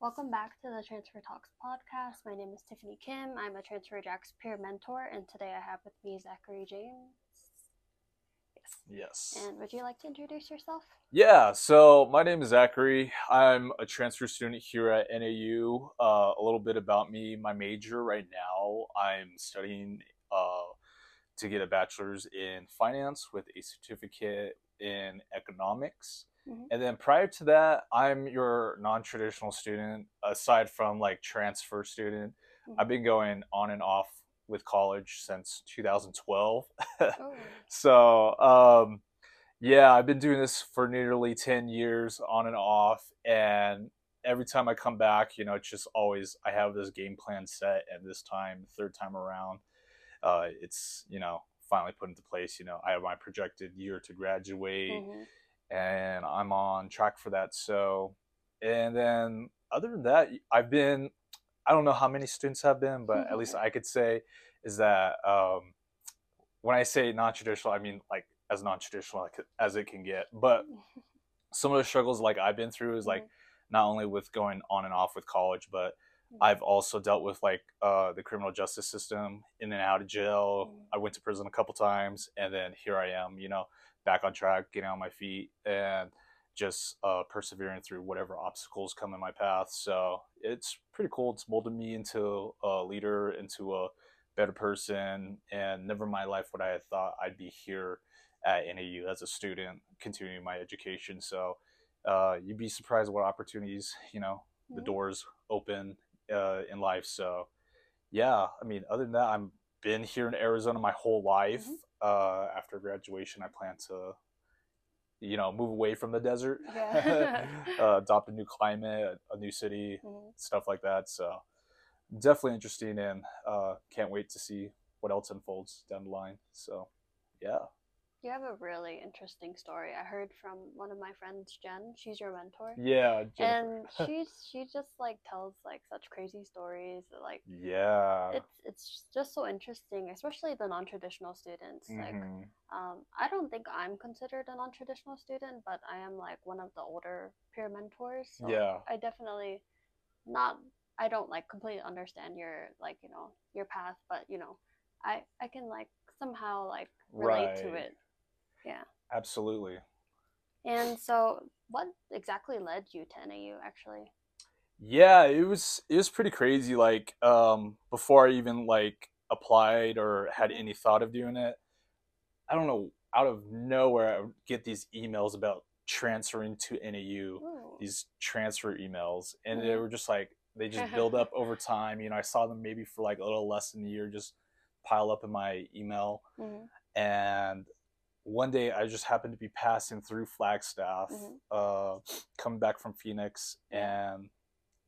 Welcome back to the Transfer Talks podcast. My name is Tiffany Kim. I'm a Transfer Jacks peer mentor, and today I have with me Zachary James. Yes. Yes. And would you like to introduce yourself? Yeah, so my name is Zachary. I'm a transfer student here at NAU. Uh, a little bit about me my major right now, I'm studying uh, to get a bachelor's in finance with a certificate in economics. Mhm. And then prior to that, I'm your non traditional student, aside from like transfer student. Mhm. I've been going on and off with college since 2012. Oh, So, um, yeah, I've been doing this for nearly 10 years on and off. And every time I come back, you know, it's just always, I have this game plan set. And this time, third time around, uh, it's, you know, finally put into place. You know, I have my projected year to graduate mhm. And I'm on track for that. So, and then other than that, I've been, I don't know how many students have been, but at least I could say is that um, when I say non traditional, I mean like as non traditional like, as it can get. But some of the struggles like I've been through is like Mhm. not only with going on and off with college, but Mhm. I've also dealt with like uh, the criminal justice system, in and out of jail. Mhm. I went to prison a couple times, and then here I am, you know, back on track, getting on my feet, and just uh, persevering through whatever obstacles come in my path. So it's pretty cool. It's molded me into a leader, into a better person, and never in my life would I have thought I'd be here at NAU as a student, continuing my education. So uh, you'd be surprised what opportunities, you know, the Mhm. doors open uh, in life. So, yeah, I mean, other than that, I'm been here in Arizona my whole life. Mhm. Uh, after graduation, I plan to, you know, move away from the desert, Yeah. uh, adopt a new climate, a, a new city, Mhm. stuff like that. So, definitely interesting, and uh, can't wait to see what else unfolds down the line. So, yeah. You have a really interesting story. I heard from one of my friends, Jen. She's your mentor. Yeah, And she's she just like tells like such crazy stories. Like yeah. it's it's just so interesting, especially the non-traditional students. Like Mhm. um, I don't think I'm considered a non-traditional student, but I am like one of the older peer mentors. So Yeah. I definitely not. I don't like completely understand your like you know your path, but you know, I I can like somehow like relate to it. Yeah. Absolutely. And so, what exactly led you to NAU actually? Yeah, it was it was pretty crazy. Like um, before I even like applied or had any thought of doing it, I don't know. Out of nowhere, I would get these emails about transferring to NAU. Ooh. These transfer emails, and they Mhm. were just like they just build up over time. You know, I saw them maybe for like a little less than a year, just pile up in my email. Mhm. and one day I just happened to be passing through Flagstaff, Mhm. uh, coming back from Phoenix, and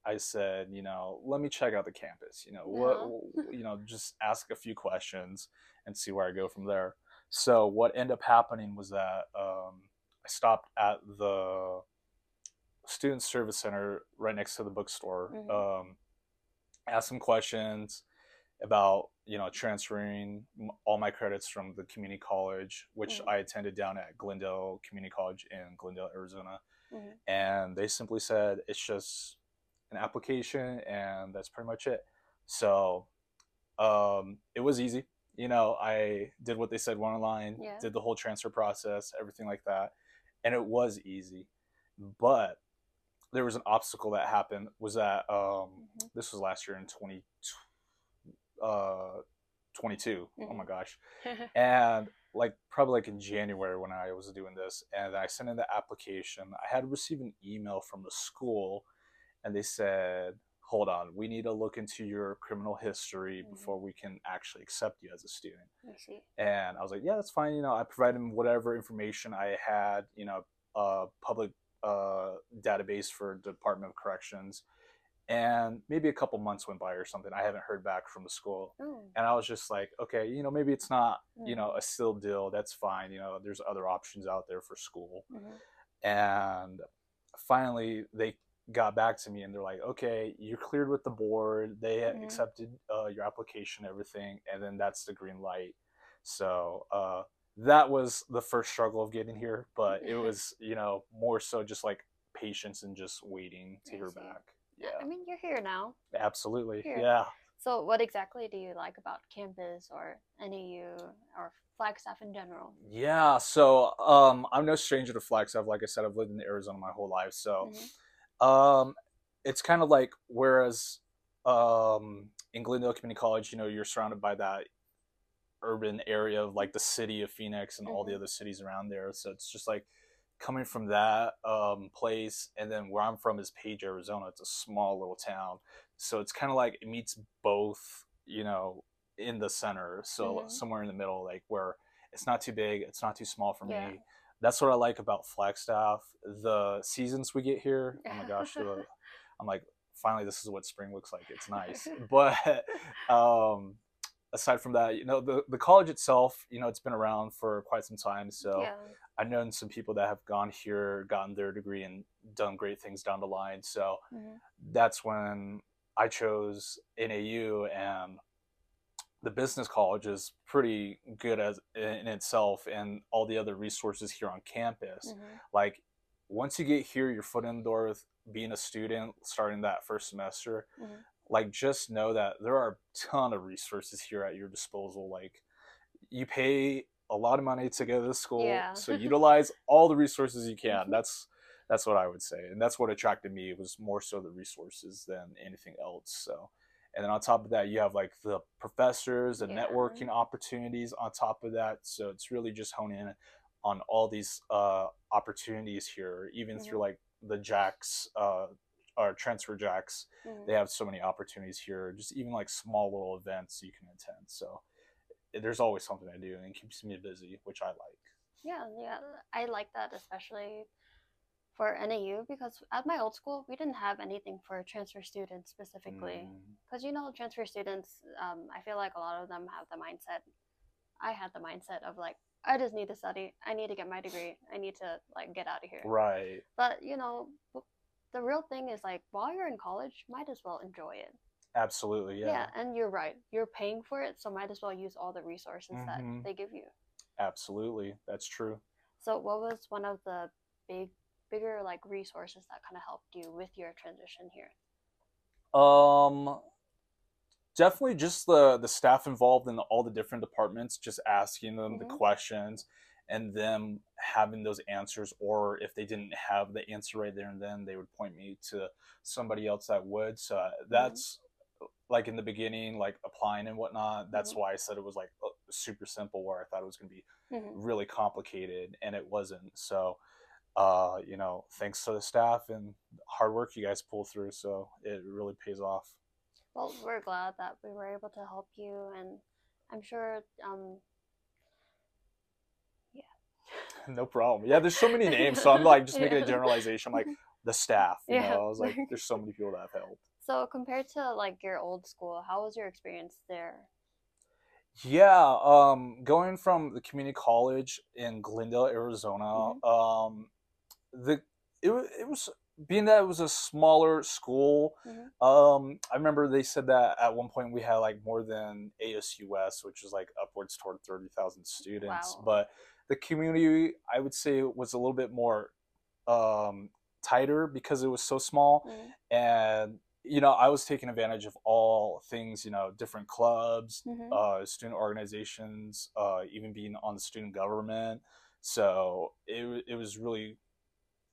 I said, you know, let me check out the campus. You know, Uh-huh. what, you know, just ask a few questions and see where I go from there. So what ended up happening was that um, I stopped at the student service center right next to the bookstore. Mhm. Um, asked some questions about you know transferring all my credits from the community college which Mhm. i attended down at glendale community college in glendale arizona Mhm. and they simply said it's just an application and that's pretty much it so um, it was easy you know i did what they said one line Yeah. did the whole transfer process everything like that and it was easy but there was an obstacle that happened was that um, Mhm. this was last year in 20 uh 22 oh my Mhm. gosh and like probably like in january when i was doing this and i sent in the application i had received an email from the school and they said hold on we need to look into your criminal history Mhm. before we can actually accept you as a student I see. and I was like, yeah, that's fine. You know, I provided him whatever information I had, you know, uh, public uh, database for Department of Corrections. And maybe a couple months went by or something. I haven't heard back from the school. Oh. And I was just like, okay, you know, maybe it's not, you Mm. know, a still deal. That's fine. You know, there's other options out there for school. Mhm. And finally, they got back to me and they're like, okay, you're cleared with the board. They Mhm. accepted uh, your application, everything, and then that's the green light. So uh, that was the first struggle of getting here, but it was, you know, more so just like patience and just waiting to hear back. Yeah, I mean, you're here now. absolutely. Here. Yeah. So, what exactly do you like about campus or NAU or Flagstaff in general? Yeah, so um, I'm no stranger to Flagstaff. Like I said, I've lived in Arizona my whole life. So Mhm. um, it's kind of like whereas um, in Glendale Community College, you know, you're surrounded by that urban area of like the city of Phoenix and all the Mhm. other cities around there. So it's just like coming from that um, place, and then where I'm from is Page, Arizona. It's a small little town, so it's kind of like it meets both, you know, in the center. So Mhm. somewhere in the middle, like where it's not too big, it's not too small for Yeah. me. That's what I like about Flagstaff. The seasons we get here, oh my gosh, the, I'm like, finally, this is what spring looks like. It's nice, but um, aside from that, you know, the the college itself, you know, it's been around for quite some time, so. yeah. I've known some people that have gone here, gotten their degree, and done great things down the line. So Mhm. that's when I chose NAU, and the business college is pretty good as in itself, and all the other resources here on campus. Mhm. Like once you get here, your foot in the door with being a student, starting that first semester. Mhm. Like just know that there are a ton of resources here at your disposal. Like you pay a lot of money to go to this school, Yeah. so utilize all the resources you can. Mhm. That's that's what I would say, and that's what attracted me It was more so the resources than anything else. So, and then on top of that, you have like the professors and Yeah. networking opportunities on top of that. So it's really just hone in on all these uh, opportunities here, even through like the jacks uh, or transfer jacks. Mhm. They have so many opportunities here, just even like small little events you can attend. So there's always something I do and it keeps me busy, which I like. Yeah, yeah, I like that especially for NAU because at my old school we didn't have anything for transfer students specifically. Mm, Because you know, transfer students, um, I feel like a lot of them have the mindset. I had the mindset of like, I just need to study. I need to get my degree. I need to like get out of here. right. But you know, the real thing is like, while you're in college, might as well enjoy it. Absolutely. Yeah. Yeah, and you're right. You're paying for it, so might as well use all the resources Mhm. that they give you. Absolutely. That's true. So, what was one of the big, bigger like resources that kind of helped you with your transition here? Um, definitely just the the staff involved in all the different departments, just asking them the Mhm. questions and them having those answers, or if they didn't have the answer right there and then, they would point me to somebody else that would. So uh, that's like in the beginning, like applying and whatnot. That's Mhm. why I said it was like uh, super simple, where I thought it was going to be Mm-hmm. really complicated, and it wasn't. So. Uh, you know, thanks to the staff and hard work you guys pull through, so it really pays off. Well, we're glad that we were able to help you, and I'm sure. Um, Yeah. No problem. Yeah, there's so many names, so I'm like just making Yeah. a generalization. I'm like the staff. You Yeah. know, I was like, there's so many people that have helped. So compared to like your old school, how was your experience there? Yeah, um, going from the community college in Glendale, Arizona, Mm-hmm. um, the it it was being that it was a smaller school. Mhm. Um, I remember they said that at one point we had like more than ASU's, which is like upwards toward thirty thousand students. Wow. But the community, I would say, was a little bit more um, tighter because it was so small Mhm. and you know i was taking advantage of all things you know different clubs Mhm. uh, student organizations uh, even being on the student government so it, it was really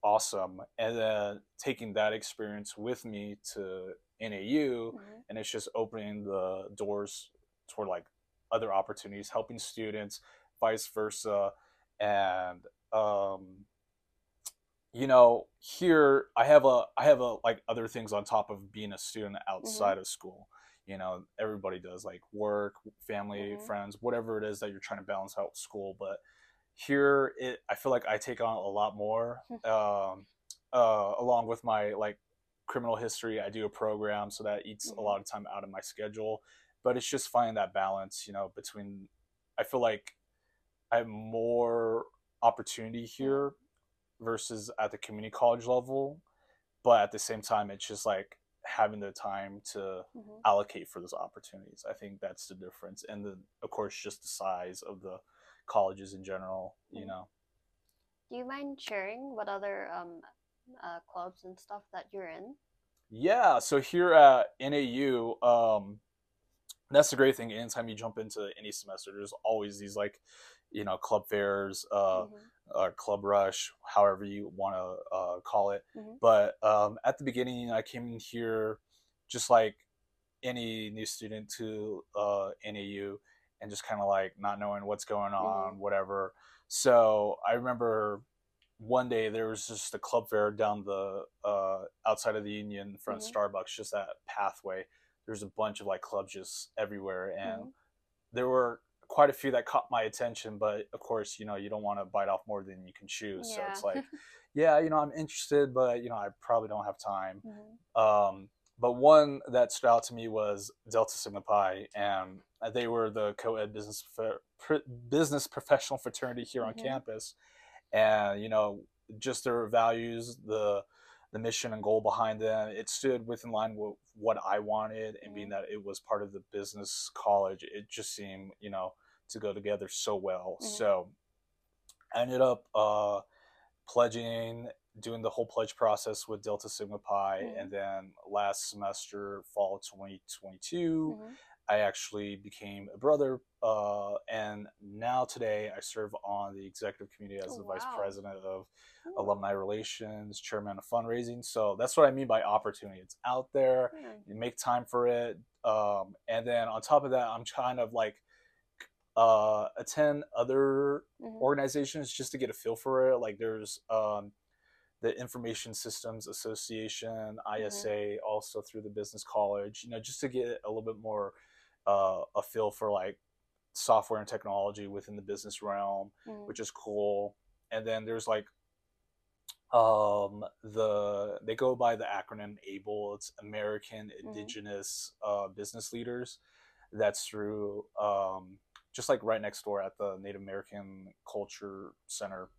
awesome and then taking that experience with me to nau Mhm. and it's just opening the doors toward like other opportunities helping students vice versa and um you know here i have a i have a like other things on top of being a student outside of school. You know everybody does like work family Mhm. friends whatever it is that you're trying to balance out school but here it i feel like i take on a lot more um uh along with my like criminal history. I do a program so that eats a Mhm. lot of time out of my schedule but it's just finding that balance you know between i feel like i have more opportunity here versus at the community college level but at the same time it's just like having the time to Mhm. allocate for those opportunities i think that's the difference and then of course just the size of the colleges in general you Mhm. know Do you mind sharing what other um, uh, clubs and stuff that you're in? Yeah, so here at NAU, um, that's the great thing. Anytime you jump into any semester, there's always these like, you know, club fairs, uh, Mhm. Uh, club rush, however you want to uh, call it. Mhm. But um, at the beginning, I came in here just like any new student to uh, NAU and just kind of like not knowing what's going on, whatever. So I remember one day there was just a club fair down the uh, outside of the Union in front Mhm. of Starbucks, just that pathway. There's a bunch of like clubs just everywhere, and Mhm. there were quite a few that caught my attention. But of course, you know, you don't want to bite off more than you can chew. So it's like, yeah, you know, I'm interested, but you know, I probably don't have time. Mhm. Um, but one that stood out to me was Delta Sigma Pi, and they were the co-ed business pr- business professional fraternity here on Mhm. campus, and you know, just their values, the the mission and goal behind them, it stood within line with what I wanted, and being Mhm. that it was part of the business college, it just seemed you know to go together so well. Mhm. So I ended up uh, pledging, doing the whole pledge process with Delta Sigma Pi, Mhm. and then last semester, fall 2022, Mhm. I actually became a brother, uh, and now today I serve on the executive committee as Oh, the vice president of Ooh. alumni relations, chairman of fundraising. So that's what I mean by opportunity. It's out there. Yeah. You make time for it, um, and then on top of that, I'm trying to like uh, attend other Mhm. organizations just to get a feel for it. Like there's um, the Information Systems Association, ISA, also through the Business College. You know, just to get a little bit more uh, a feel for like software and technology within the business realm, Mhm. which is cool. And then there's like um the they go by the acronym able it's american Mhm. indigenous uh business leaders that's through um just like right next door at the native american culture center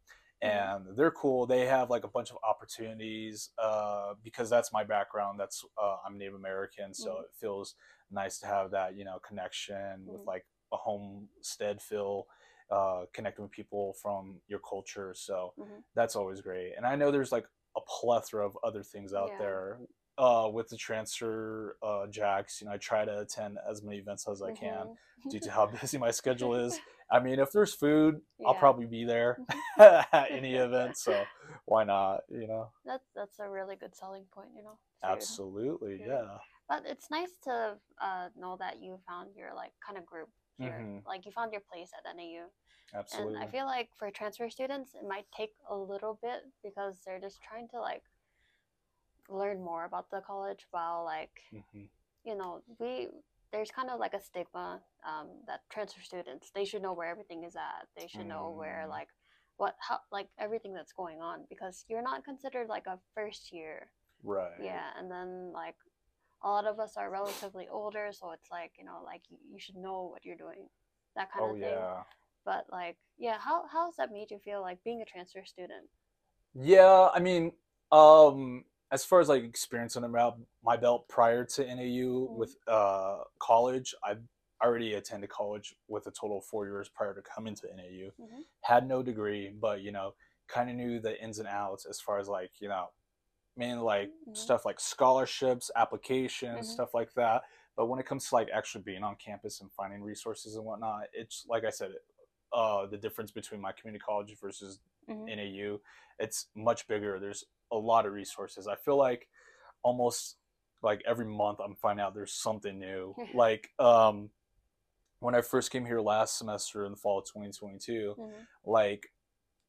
Mhm. and they're cool they have like a bunch of opportunities uh because that's my background that's uh, i'm native american so Mhm. it feels nice to have that you know connection with Mhm. like a homestead feel uh connecting with people from your culture so Mhm. that's always great. And I know there's like a plethora of other things out Yeah. there. Uh, with the transfer uh, jacks, you know, I try to attend as many events as I can Mhm. due to how busy my schedule is. I mean, if there's food, I'll probably be there at any event, so why not? You know, That's that's a really good selling point, you know. food. absolutely, Food. yeah, But it's nice to uh, know that you found your like kind of group here. Mhm. Like you found your place at NAU. absolutely. And I feel like for transfer students, it might take a little bit because they're just trying to like learn more about the college while like Mhm. you know we there's kind of like a stigma um, that transfer students they should know where everything is at they should know where Mm. like what how like everything that's going on because you're not considered like a first year Right. yeah and then like a lot of us are relatively older so it's like you know like you, should know what you're doing that kind Oh of thing yeah. but like yeah how how's that made you feel like being a transfer student Yeah, I mean, um, as far as like experience under my, my belt prior to NAU with uh, college, I already attended college with a total of four years prior to coming to NAU. Mhm. Had no degree, but you know, kind of knew the ins and outs as far as like you know, mainly like Mhm. stuff like scholarships, applications, Mhm. stuff like that. But when it comes to like actually being on campus and finding resources and whatnot, it's like I said, uh, the difference between my community college versus Mhm. NAU, it's much bigger. There's a lot of resources. I feel like almost like every month I'm finding out there's something new. like um, when I first came here last semester in the fall of 2022, Mhm. like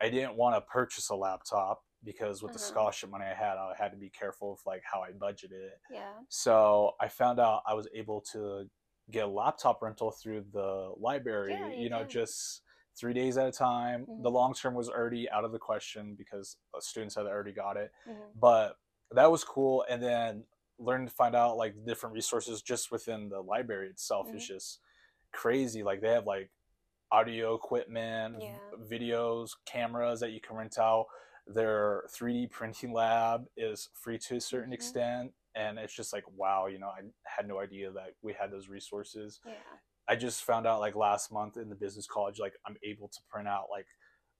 I didn't want to purchase a laptop because with the Uh-huh. scholarship money I had, I had to be careful with like how I budgeted it. yeah So I found out I was able to get a laptop rental through the library, Yeah, you, you know, just three days at a time. The Mhm. long term was already out of the question because uh, students had already got it. Mhm. But that was cool. And then learning to find out like different resources just within the library itself is Mhm. just crazy. Like they have like audio equipment, Yeah. videos, cameras that you can rent out. Their 3D printing lab is free to a certain Mhm. extent. And it's just like, wow, you know, I had no idea that we had those resources. yeah I just found out like last month in the business college, like I'm able to print out like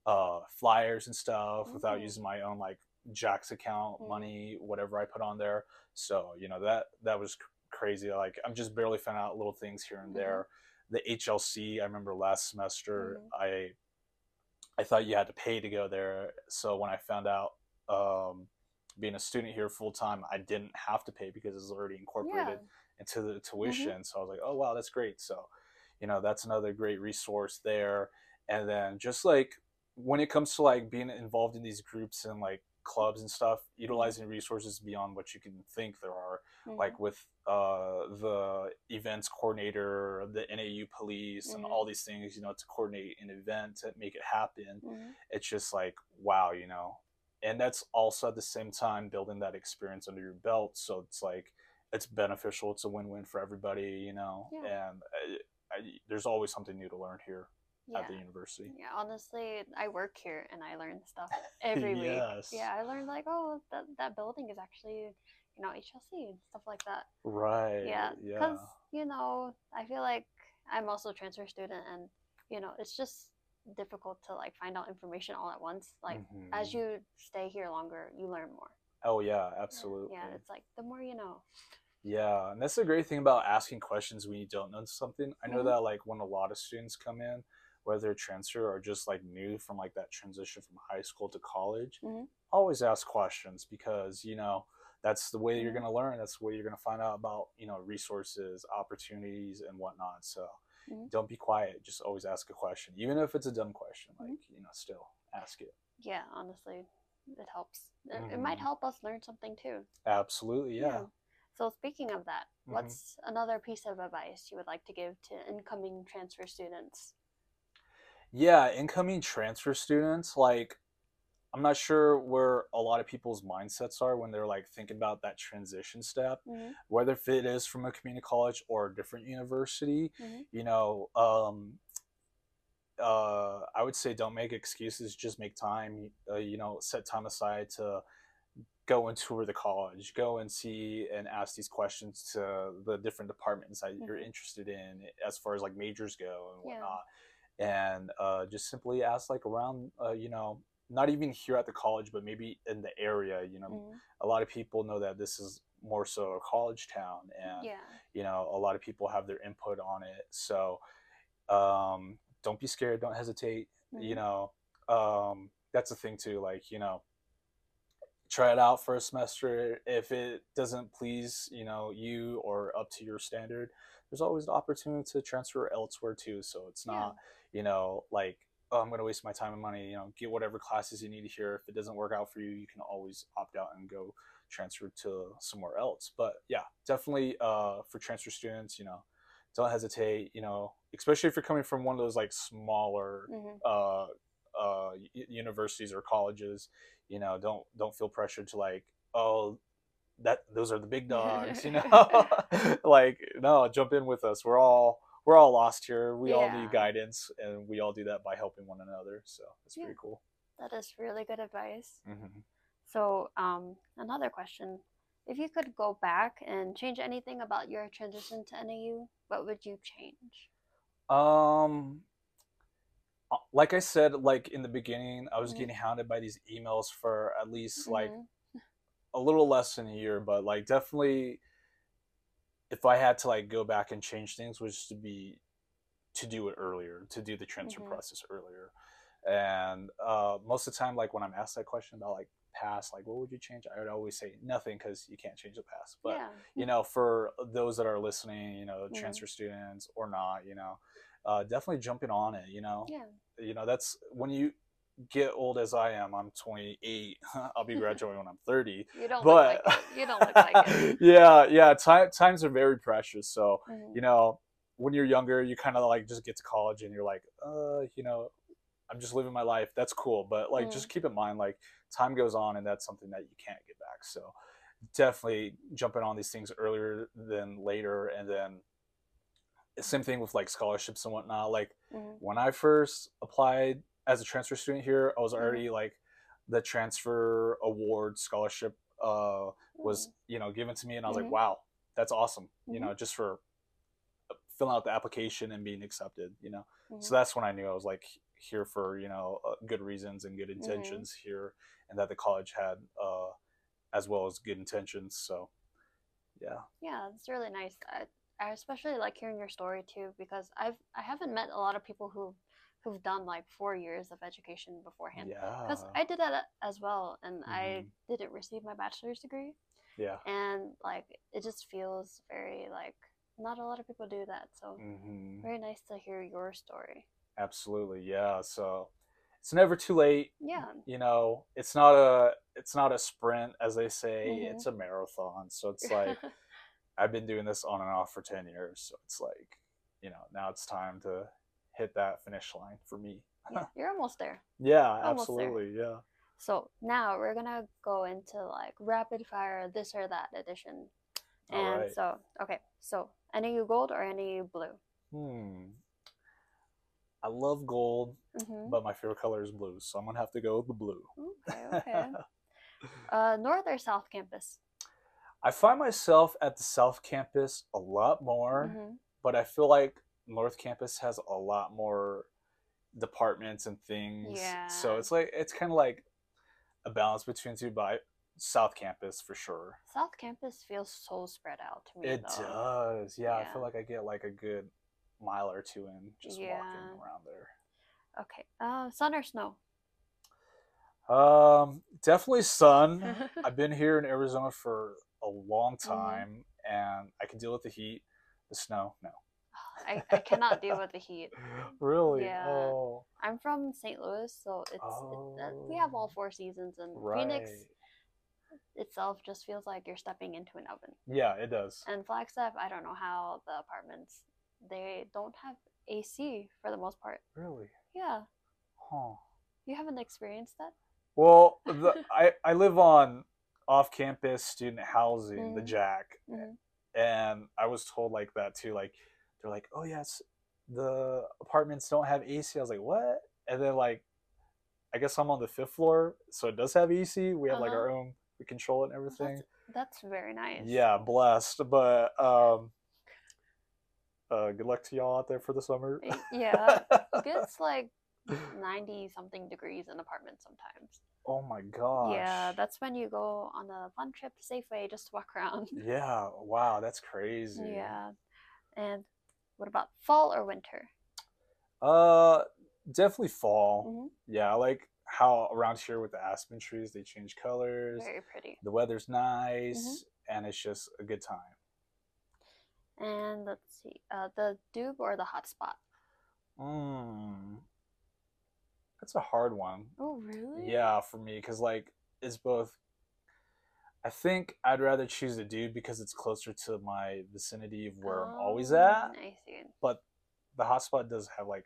uh, flyers and stuff without Mm. using my own like Jack's account Mhm. money, whatever I put on there. So you know that that was cr- crazy. Like I'm just barely finding out little things here and Mhm. there. The HLC, I remember last semester, Mhm. I I thought you had to pay to go there. So when I found out um, being a student here full time, I didn't have to pay because it's already Yeah. incorporated into the tuition. So I was like, oh wow, that's great. So, you know, that's another great resource there. And then just like when it comes to like being involved in these groups and like clubs and stuff, utilizing resources beyond what you can think there are, Mhm. like with uh, the events coordinator, the NAU police, and Mhm. all these things, you know, to coordinate an event to make it happen. Mhm. It's just like wow, you know. And that's also at the same time building that experience under your belt. So it's like it's beneficial. It's a win-win for everybody, you know. Yeah. And I, I, there's always something new to learn here yeah. at the university. Yeah, honestly, I work here and I learn stuff every week. Yeah, I learned like, oh, that that building is actually, you know, HLC and stuff like that. Right. Yeah, Yeah. because you know, I feel like I'm also a transfer student, and you know, it's just difficult to like find out information all at once. Like as Mhm. you stay here longer, you learn more. Oh yeah, absolutely. Yeah, it's like the more you know. Yeah, and that's the great thing about asking questions when you don't know something. I know Mhm. that like when a lot of students come in, whether they're transfer or just like new from like that transition from high school to college, Mhm. always ask questions because you know that's the way you're Mhm. gonna learn. That's the way you're gonna find out about you know resources, opportunities, and whatnot. So Mhm. don't be quiet. Just always ask a question, even if it's a dumb question. Mhm. Like you know, still ask it. Yeah, honestly, it helps. It, it might Mhm. help us learn something too. Absolutely, yeah. So speaking of that, Mhm. what's another piece of advice you would like to give to incoming transfer students? Yeah, incoming transfer students, like I'm not sure where a lot of people's mindsets are when they're like thinking about that transition step, Mhm. whether if it is from a community college or a different university. Mhm. You know, um, uh, I would say don't make excuses, just make time. Uh, you know, set time aside to go and tour the college, go and see and ask these questions to the different departments that you're Mhm. interested in as far as like majors go and Yeah. whatnot. And uh, just simply ask like around, uh, you know, not even here at the college, but maybe in the area. You know, Mhm. a lot of people know that this is more so a college town, and Yeah. you know, a lot of people have their input on it. So um, don't be scared, don't hesitate. You Mhm. know, um, that's the thing too. Like, you know, try it out for a semester. If it doesn't please, you know, you or up to your standard, there's always the opportunity to transfer elsewhere too. So it's Yeah. not, you know, like, oh, I'm going to waste my time and money. You know, get whatever classes you need here. If it doesn't work out for you, you can always opt out and go transfer to somewhere else. But yeah, definitely uh, for transfer students, you know, don't hesitate. You know, especially if you're coming from one of those like smaller Mhm. uh, uh, universities or colleges, you know, don't don't feel pressured to like, oh, that those are the big dogs, you know, like no, jump in with us. We're all we're all lost here. We all need guidance, and we all do that by helping one another. So it's Yeah. pretty cool. That is really good advice. hmm So, um, another question. If you could go back and change anything about your transition to NAU, what would you change? Um, uh, like I said, like in the beginning, I was Mhm. getting hounded by these emails for at least like Mhm. a little less than a year, but like definitely, if I had to like go back and change things, was to be to do it earlier, to do the transfer Mhm. process earlier. And uh, most of the time, like when I'm asked that question about like past, like what would you change, I would always say nothing because you can't change the past. But yeah. you know, for those that are listening, you know, Mhm. transfer students or not, you know, uh, definitely jumping on it. You know, Yeah. you know that's when you get old as I am. I'm 28. I'll be graduating when I'm 30. You don't But look like it. You don't look like it. yeah, yeah. Time times are very precious. So Mhm. you know, when you're younger, you kind of like just get to college and you're like, uh, you know, I'm just living my life. That's cool, but like Mm. just keep in mind, like time goes on, and that's something that you can't get back. So definitely jumping on these things earlier than later, and then same thing with like scholarships and whatnot. Like Mhm. when I first applied as a transfer student here, I was already like the transfer award scholarship uh, was you know given to me, and I was Mhm. like, wow, that's awesome. You Mhm. know, just for filling out the application and being accepted. You know, Mhm. so that's when I knew I was like, here for you know uh, good reasons and good Mm-hmm. intentions here, and that the college had uh, as well as good intentions. So, yeah, Yeah, it's really nice. I, I especially like hearing your story too because I've I haven't met a lot of people who who've done like four years of education beforehand. yeah, Because I did that as well, and I Mhm. didn't receive my bachelor's degree, yeah. and like it just feels very like not a lot of people do that. So hmm very nice to hear your story. Absolutely, yeah. So it's never too late. Yeah, You know, it's not a it's not a sprint as they say. Mhm. It's a marathon. So it's like I've been doing this on and off for 10 years. So it's like, you know, now it's time to hit that finish line for me. yeah, you're almost there. Yeah, Almost there. absolutely. Yeah. So now we're gonna go into like rapid fire this or that edition. All And right. so okay, so NAU gold or NAU blue? Hmm. I love gold, Mm-hmm. but my favorite color is blue. So I'm to have to go with the blue. Okay, okay. uh, North or South Campus? I find myself at the South Campus a lot more, Mhm. but I feel like North Campus has a lot more departments and things. So it's like it's kind of like a balance between two, I, South Campus for sure. South Campus feels so spread out to me. It though. does. Yeah, I feel like I get like a good mile or two in just Yeah. walking around there. Okay. Uh, sun or snow? Um, definitely sun. I've been here in Arizona for a long Mm-hmm. time, and I can deal with the heat. The snow, no. I, I cannot deal with the heat. really? Yeah. Oh, I'm from St. Louis, so it's it, uh, we have all Oh. four seasons, and right. Phoenix itself just feels like you're stepping into an oven. Yeah, it does. And Flagstaff, I don't know how the apartments they don't have AC for the most part. Really? Yeah, Huh. you haven't experienced that. Well, the, I I live on off-campus student housing, the Mhm. Jack, Mhm. and I was told like that too. Like they're like, oh yes, the apartments don't have AC. I was like, what? And then like, I guess I'm on the fifth floor, so it does have AC. We have like Uh-huh. our own, we control it and everything. That's, that's very nice. Yeah, blessed. But um, uh, good luck to y'all out there for the summer. Yeah. It gets like 90 something degrees in apartments sometimes. oh my gosh. Yeah, that's when you go on a fun trip to Safeway just to walk around. Yeah. Wow, that's crazy. Yeah. And what about fall or winter? Uh, definitely fall. Mhm. Yeah, I like how around here with the aspen trees they change colors. Very pretty. The weather's nice, Mm-hmm. and it's just a good time. And let's see, uh, the dube or the hot spot? Mm. That's a hard one. Oh, really? Yeah, for me, because like it's both. I think I'd rather choose the dude because it's closer to my vicinity of where I'm always Oh, at. I see. But the hotspot does have like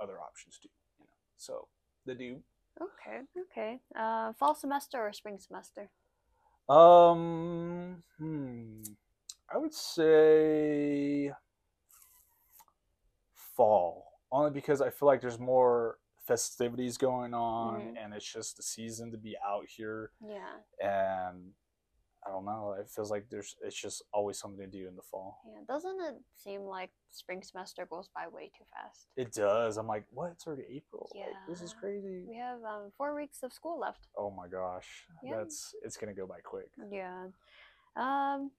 other options too, you know. So the dude. Okay, okay. Uh, fall semester or spring semester? Um, hmm, I would say fall, only because I feel like there's more festivities going on, Mhm. and it's just the season to be out here. Yeah, and I don't know. It feels like there's it's just always something to do in the fall. yeah. Doesn't it seem like spring semester goes by way too fast? It does. I'm like, what? It's already April. Like, this is crazy. We have um, four weeks of school left. Oh my gosh, Yeah. that's it's gonna go by quick. Yeah. Um,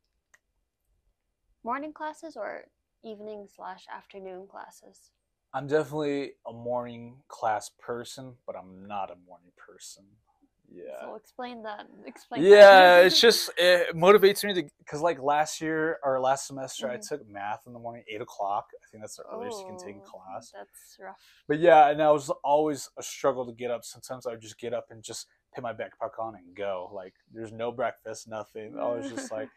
morning classes or evening slash afternoon classes? I'm definitely a morning class person, but I'm not a morning person. Yeah. So explain that. Explain. yeah, that. it's just it motivates me to because like last year or last semester I Mhm. took math in the morning, eight o'clock. I think that's the earliest you can take a Oh, class. That's rough. But yeah, and I was always a struggle to get up. Sometimes I would just get up and just put my backpack on and go. Like there's no breakfast, nothing. I was just like,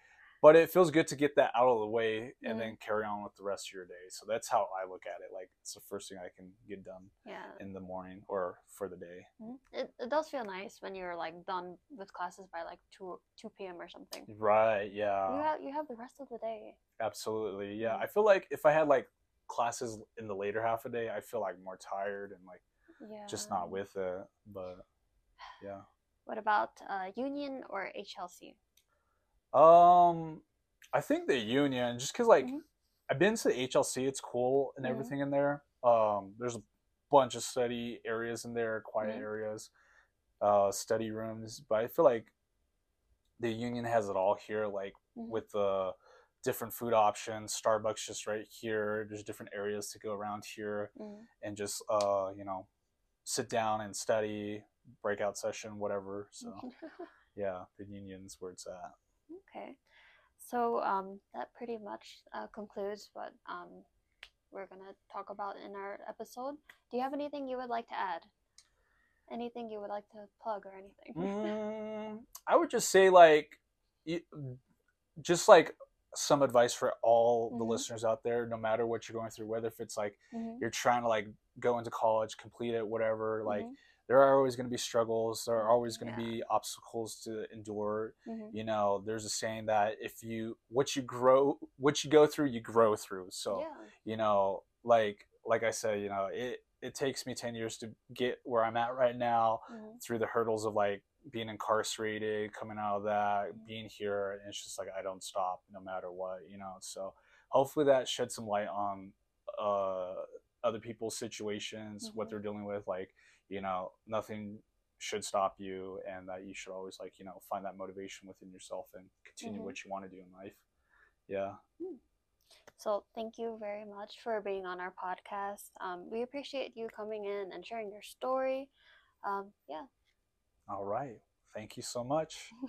but it feels good to get that out of the way and Mhm. then carry on with the rest of your day. So that's how I look at it. Like it's the first thing I can get done Yeah. in the morning or for the day. Mhm. It, it does feel nice when you're like done with classes by like two two p.m. or something. Right? you Yeah. have you have the rest of the day. Absolutely. Yeah. Mhm. I feel like if I had like classes in the later half of the day, I feel like more tired and like Yeah. just not with it. But yeah. What about uh, union or HLC? Um, I think the union, just because like Mhm. I've been to the HLC, it's cool and Mhm. everything in there. Um, there's a bunch of study areas in there, quiet Mhm. areas, uh, study rooms. But I feel like the union has it all here, like Mhm. with the different food options. Starbucks just right here. There's different areas to go around here Mhm. and just uh, you know, sit down and study, breakout session, whatever. So yeah, the union's where it's at. Okay. So um, that pretty much uh, concludes what um, we're gonna talk about in our episode. Do you have anything you would like to add? Anything you would like to plug or anything? Mm, I would just say like, just like some advice for all the Mhm. listeners out there, no matter what you're going through, whether if it's like Mhm. you're trying to like go into college, complete it, whatever. Like Mhm. There are always going to be struggles. There are always going to Yeah. be obstacles to endure. Mhm. You know, there's a saying that if you what you grow, what you go through, you grow through. So yeah. you know, like like I said, you know, it it takes me ten years to get where I'm at right now Mhm. through the hurdles of like being incarcerated, coming out of that, Mhm. being here, and it's just like I don't stop no matter what, you know. So hopefully that sheds some light on uh, other people's situations, what Mhm. they're dealing with. Like, you know, nothing should stop you, and that you should always like you know find that motivation within yourself and continue Mhm. what you want to do in life. Yeah. So thank you very much for being on our podcast. Um, we appreciate you coming in and sharing your story. Um, yeah. All right. Thank you so much.